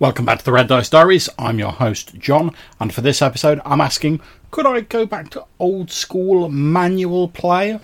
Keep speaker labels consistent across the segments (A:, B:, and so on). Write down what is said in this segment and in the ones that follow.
A: Welcome back to the Red Dice Diaries. I'm your host, John, and for this episode, I'm asking could I go back to old school manual play?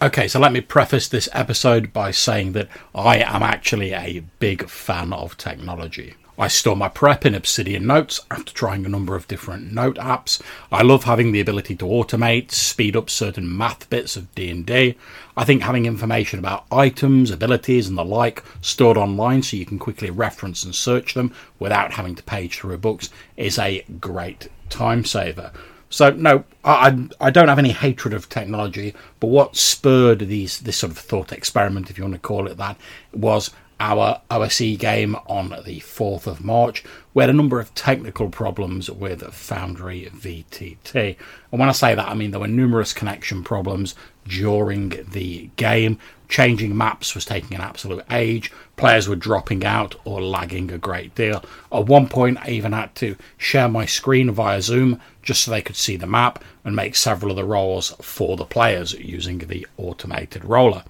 A: Okay, so let me preface this episode by saying that I am actually a big fan of technology. I store my prep in Obsidian Notes after trying a number of different note apps. I love having the ability to automate, speed up certain math bits of D&D. I think having information about items, abilities and the like stored online so you can quickly reference and search them without having to page through books is a great time saver. So no, I I don't have any hatred of technology, but what spurred these this sort of thought experiment, if you want to call it that, was our OSE game on the 4th of March. We had a number of technical problems with Foundry VTT. And when I say that, I mean there were numerous connection problems during the game. Changing maps was taking an absolute age. Players were dropping out or lagging a great deal. At one point, I even had to share my screen via Zoom just so they could see the map and make several of the rolls for the players using the automated roller.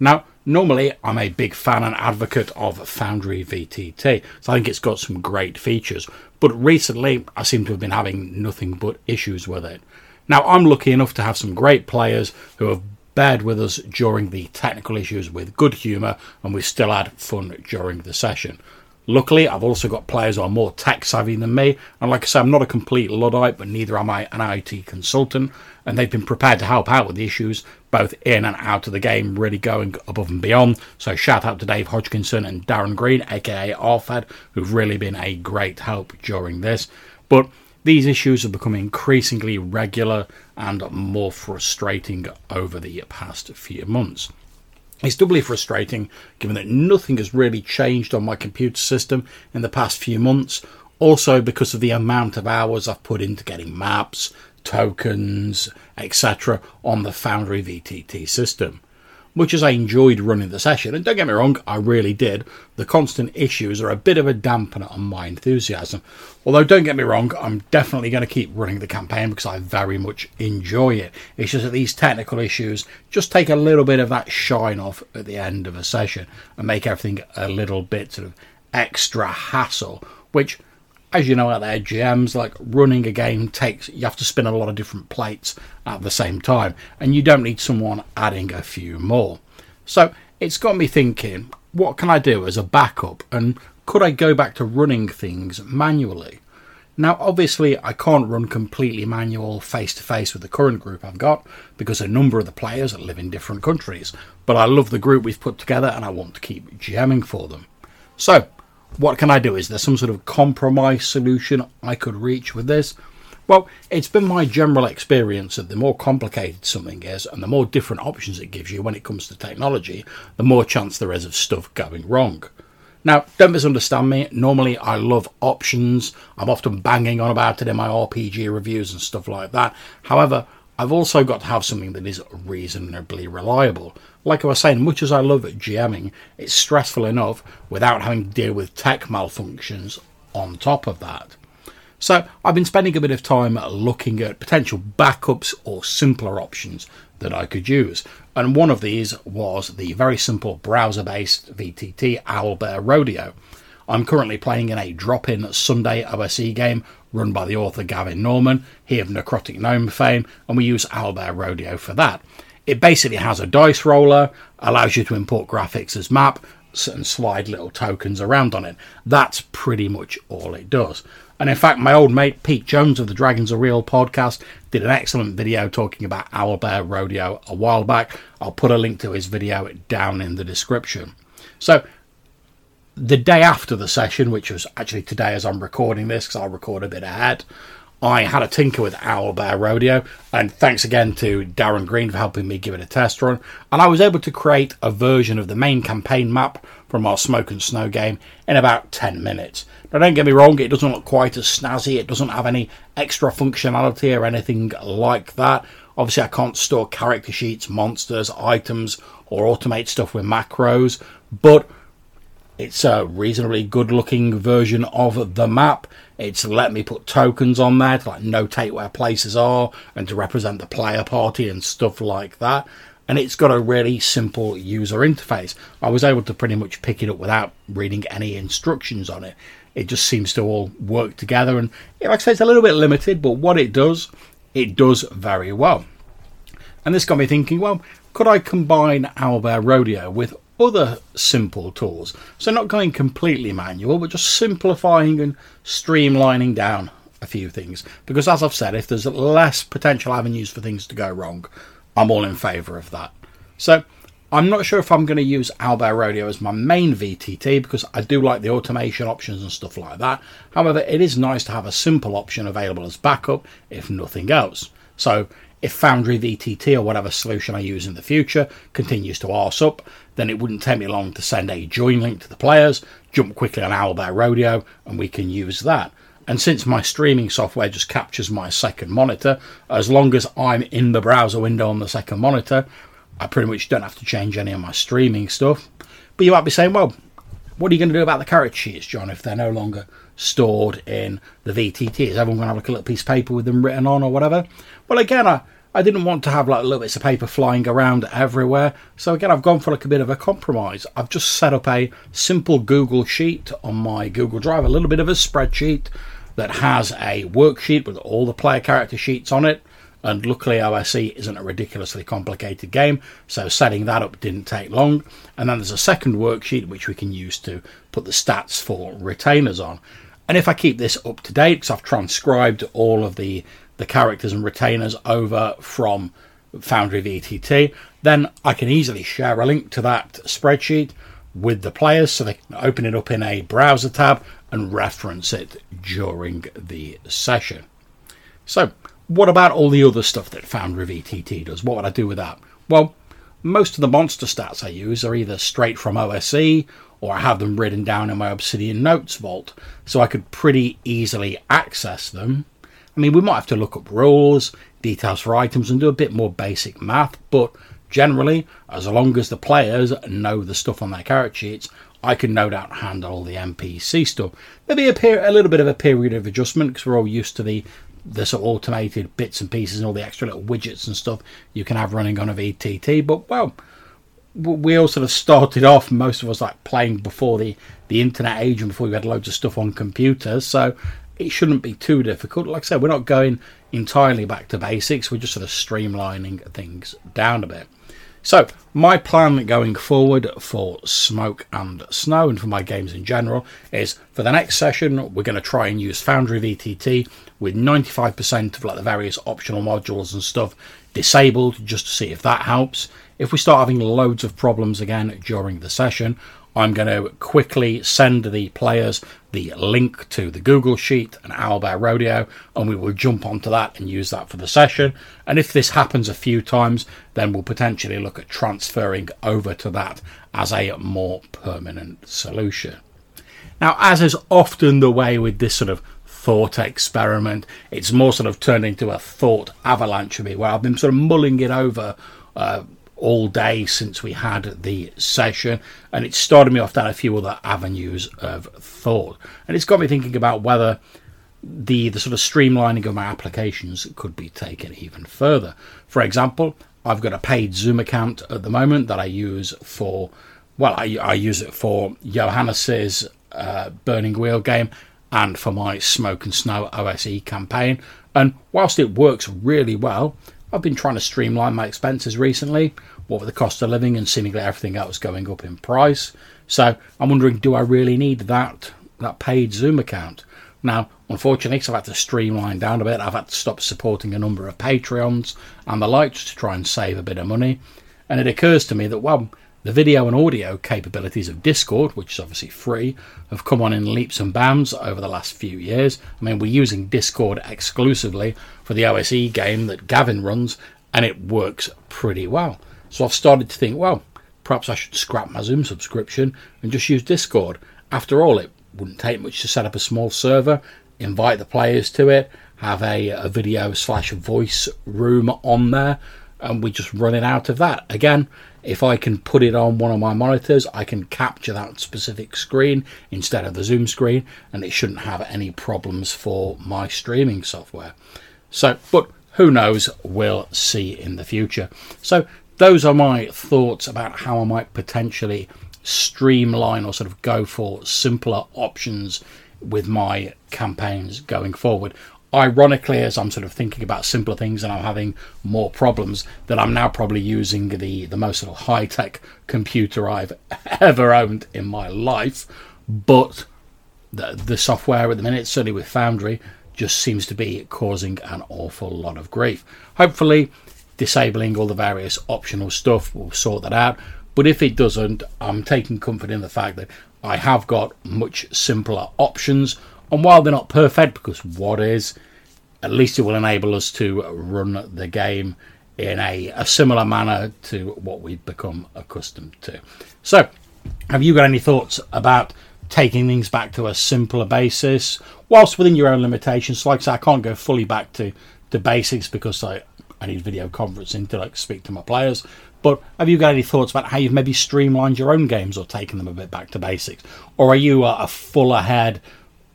A: Now, normally I'm a big fan and advocate of Foundry VTT, so I think it's got some great features. But recently, I seem to have been having nothing but issues with it. Now, I'm lucky enough to have some great players who have bared with us during the technical issues with good humour, and we still had fun during the session. Luckily, I've also got players who are more tech savvy than me, and like I say, I'm not a complete Luddite, but neither am I an IT consultant, and they've been prepared to help out with the issues, both in and out of the game, really going above and beyond. So, shout out to Dave Hodgkinson and Darren Green, aka RFED, who've really been a great help during this. But these issues have become increasingly regular and more frustrating over the past few months. It's doubly frustrating given that nothing has really changed on my computer system in the past few months. Also, because of the amount of hours I've put into getting maps, tokens, etc., on the Foundry VTT system much as I enjoyed running the session, and don't get me wrong, I really did, the constant issues are a bit of a dampener on my enthusiasm. Although, don't get me wrong, I'm definitely going to keep running the campaign because I very much enjoy it. It's just that these technical issues just take a little bit of that shine off at the end of a session and make everything a little bit sort of extra hassle, which as you know out there, GMs like running a game takes you have to spin a lot of different plates at the same time, and you don't need someone adding a few more. So it's got me thinking, what can I do as a backup, and could I go back to running things manually? Now, obviously, I can't run completely manual face to face with the current group I've got because a number of the players live in different countries. But I love the group we've put together and I want to keep GMing for them. So, what can I do? Is there some sort of compromise solution I could reach with this? Well, it's been my general experience that the more complicated something is and the more different options it gives you when it comes to technology, the more chance there is of stuff going wrong. Now, don't misunderstand me. Normally, I love options. I'm often banging on about it in my RPG reviews and stuff like that. However, I've also got to have something that is reasonably reliable. Like I was saying, much as I love GMing, it's stressful enough without having to deal with tech malfunctions on top of that. So I've been spending a bit of time looking at potential backups or simpler options that I could use. And one of these was the very simple browser based VTT Owlbear Rodeo. I'm currently playing in a drop in Sunday OSE game run by the author Gavin Norman, he of Necrotic Gnome fame, and we use Owlbear Rodeo for that. It basically has a dice roller, allows you to import graphics as map, and slide little tokens around on it. That's pretty much all it does. And in fact, my old mate Pete Jones of the Dragons Are Real podcast did an excellent video talking about Owlbear Rodeo a while back. I'll put a link to his video down in the description. So the day after the session, which was actually today as I'm recording this, because I'll record a bit ahead, I had a tinker with Owlbear Rodeo, and thanks again to Darren Green for helping me give it a test run. And I was able to create a version of the main campaign map from our Smoke and Snow game in about 10 minutes. Now, don't get me wrong, it doesn't look quite as snazzy, it doesn't have any extra functionality or anything like that. Obviously, I can't store character sheets, monsters, items, or automate stuff with macros, but it's a reasonably good looking version of the map. It's let me put tokens on there to like notate where places are and to represent the player party and stuff like that. and it's got a really simple user interface. I was able to pretty much pick it up without reading any instructions on it. It just seems to all work together, and like I say, it's a little bit limited, but what it does, it does very well. And this got me thinking, well, could I combine Owlbear Rodeo with other simple tools? So not going completely manual, but just simplifying and streamlining down a few things. Because as I've said, if there's less potential avenues for things to go wrong, I'm all in favour of that. So I'm not sure if I'm going to use Owlbear Rodeo as my main VTT because I do like the automation options and stuff like that. However, it is nice to have a simple option available as backup if nothing else. So if Foundry VTT or whatever solution I use in the future continues to arse up, then it wouldn't take me long to send a join link to the players, jump quickly on Owlbear Rodeo, and we can use that. And since my streaming software just captures my second monitor, as long as I'm in the browser window on the second monitor, I pretty much don't have to change any of my streaming stuff. But you might be saying, well, what are you going to do about the character sheets, John, if they're no longer stored in the VTT? Is everyone going to have like a little piece of paper with them written on or whatever? Well, again, I, I didn't want to have like little bits of paper flying around everywhere. So again, I've gone for like a bit of a compromise. I've just set up a simple Google sheet on my Google Drive, a little bit of a spreadsheet that has a worksheet with all the player character sheets on it. And luckily, OSE isn't a ridiculously complicated game, so setting that up didn't take long. And then there's a second worksheet which we can use to put the stats for retainers on. And if I keep this up to date, because I've transcribed all of the, the characters and retainers over from Foundry VTT, then I can easily share a link to that spreadsheet with the players so they can open it up in a browser tab and reference it during the session. So, what about all the other stuff that Foundry VTT does? What would I do with that? Well, most of the monster stats I use are either straight from OSE or I have them written down in my Obsidian Notes vault, so I could pretty easily access them. I mean, we might have to look up rules, details for items, and do a bit more basic math, but generally, as long as the players know the stuff on their character sheets, I can no doubt handle all the NPC stuff. Maybe a, a little bit of a period of adjustment because we're all used to the the sort of automated bits and pieces and all the extra little widgets and stuff you can have running on a VTT. But well, we all sort of started off, most of us like playing before the the internet age and before we had loads of stuff on computers, so it shouldn't be too difficult. Like I said, we're not going entirely back to basics. We're just sort of streamlining things down a bit. So, my plan going forward for Smoke and Snow and for my games in general is for the next session, we're going to try and use Foundry VTT with 95% of like the various optional modules and stuff disabled just to see if that helps. If we start having loads of problems again during the session, I'm going to quickly send the players the link to the Google Sheet and Owlbear Rodeo, and we will jump onto that and use that for the session. And if this happens a few times, then we'll potentially look at transferring over to that as a more permanent solution. Now, as is often the way with this sort of thought experiment, it's more sort of turned into a thought avalanche for me, where I've been sort of mulling it over. Uh, all day since we had the session, and it started me off down a few other avenues of thought. And it's got me thinking about whether the, the sort of streamlining of my applications could be taken even further. For example, I've got a paid Zoom account at the moment that I use for, well, I, I use it for Johannes's uh, Burning Wheel game and for my Smoke and Snow OSE campaign. And whilst it works really well, I've been trying to streamline my expenses recently, what with the cost of living and seemingly everything else going up in price. So I'm wondering, do I really need that that paid Zoom account? Now, unfortunately, because I've had to streamline down a bit, I've had to stop supporting a number of Patreons and the like to try and save a bit of money. And it occurs to me that, well, the video and audio capabilities of Discord, which is obviously free, have come on in leaps and bounds over the last few years. I mean, we're using Discord exclusively for the OSE game that Gavin runs, and it works pretty well. So I've started to think, well, perhaps I should scrap my Zoom subscription and just use Discord. After all, it wouldn't take much to set up a small server, invite the players to it, have a, a video slash voice room on there, and we just run it out of that. Again, if I can put it on one of my monitors, I can capture that specific screen instead of the Zoom screen, and it shouldn't have any problems for my streaming software. So, but who knows, we'll see in the future. So, those are my thoughts about how I might potentially streamline or sort of go for simpler options with my campaigns going forward ironically, as I'm sort of thinking about simpler things and I'm having more problems, that I'm now probably using the, the most sort of high tech computer I've ever owned in my life. But the, the software at the minute, certainly with Foundry, just seems to be causing an awful lot of grief. Hopefully, disabling all the various optional stuff will sort that out. But if it doesn't, I'm taking comfort in the fact that I have got much simpler options and while they're not perfect, because what is, at least it will enable us to run the game in a, a similar manner to what we've become accustomed to. So, have you got any thoughts about taking things back to a simpler basis, whilst within your own limitations? Like I say, I can't go fully back to the basics because I, I need video conferencing to like speak to my players. But have you got any thoughts about how you've maybe streamlined your own games or taken them a bit back to basics? Or are you a full ahead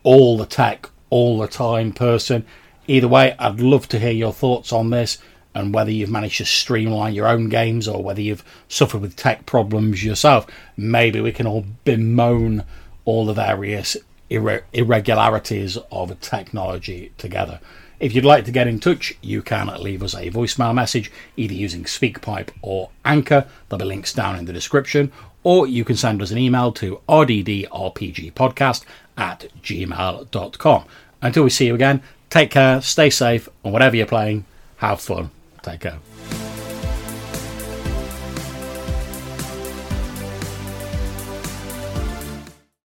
A: all the tech, all the time person. Either way, I'd love to hear your thoughts on this and whether you've managed to streamline your own games or whether you've suffered with tech problems yourself. Maybe we can all bemoan all the various irre- irregularities of technology together. If you'd like to get in touch, you can leave us a voicemail message either using SpeakPipe or Anchor. There'll be links down in the description. Or you can send us an email to rddrpgpodcast at gmail.com. Until we see you again, take care, stay safe, and whatever you're playing, have fun. Take care.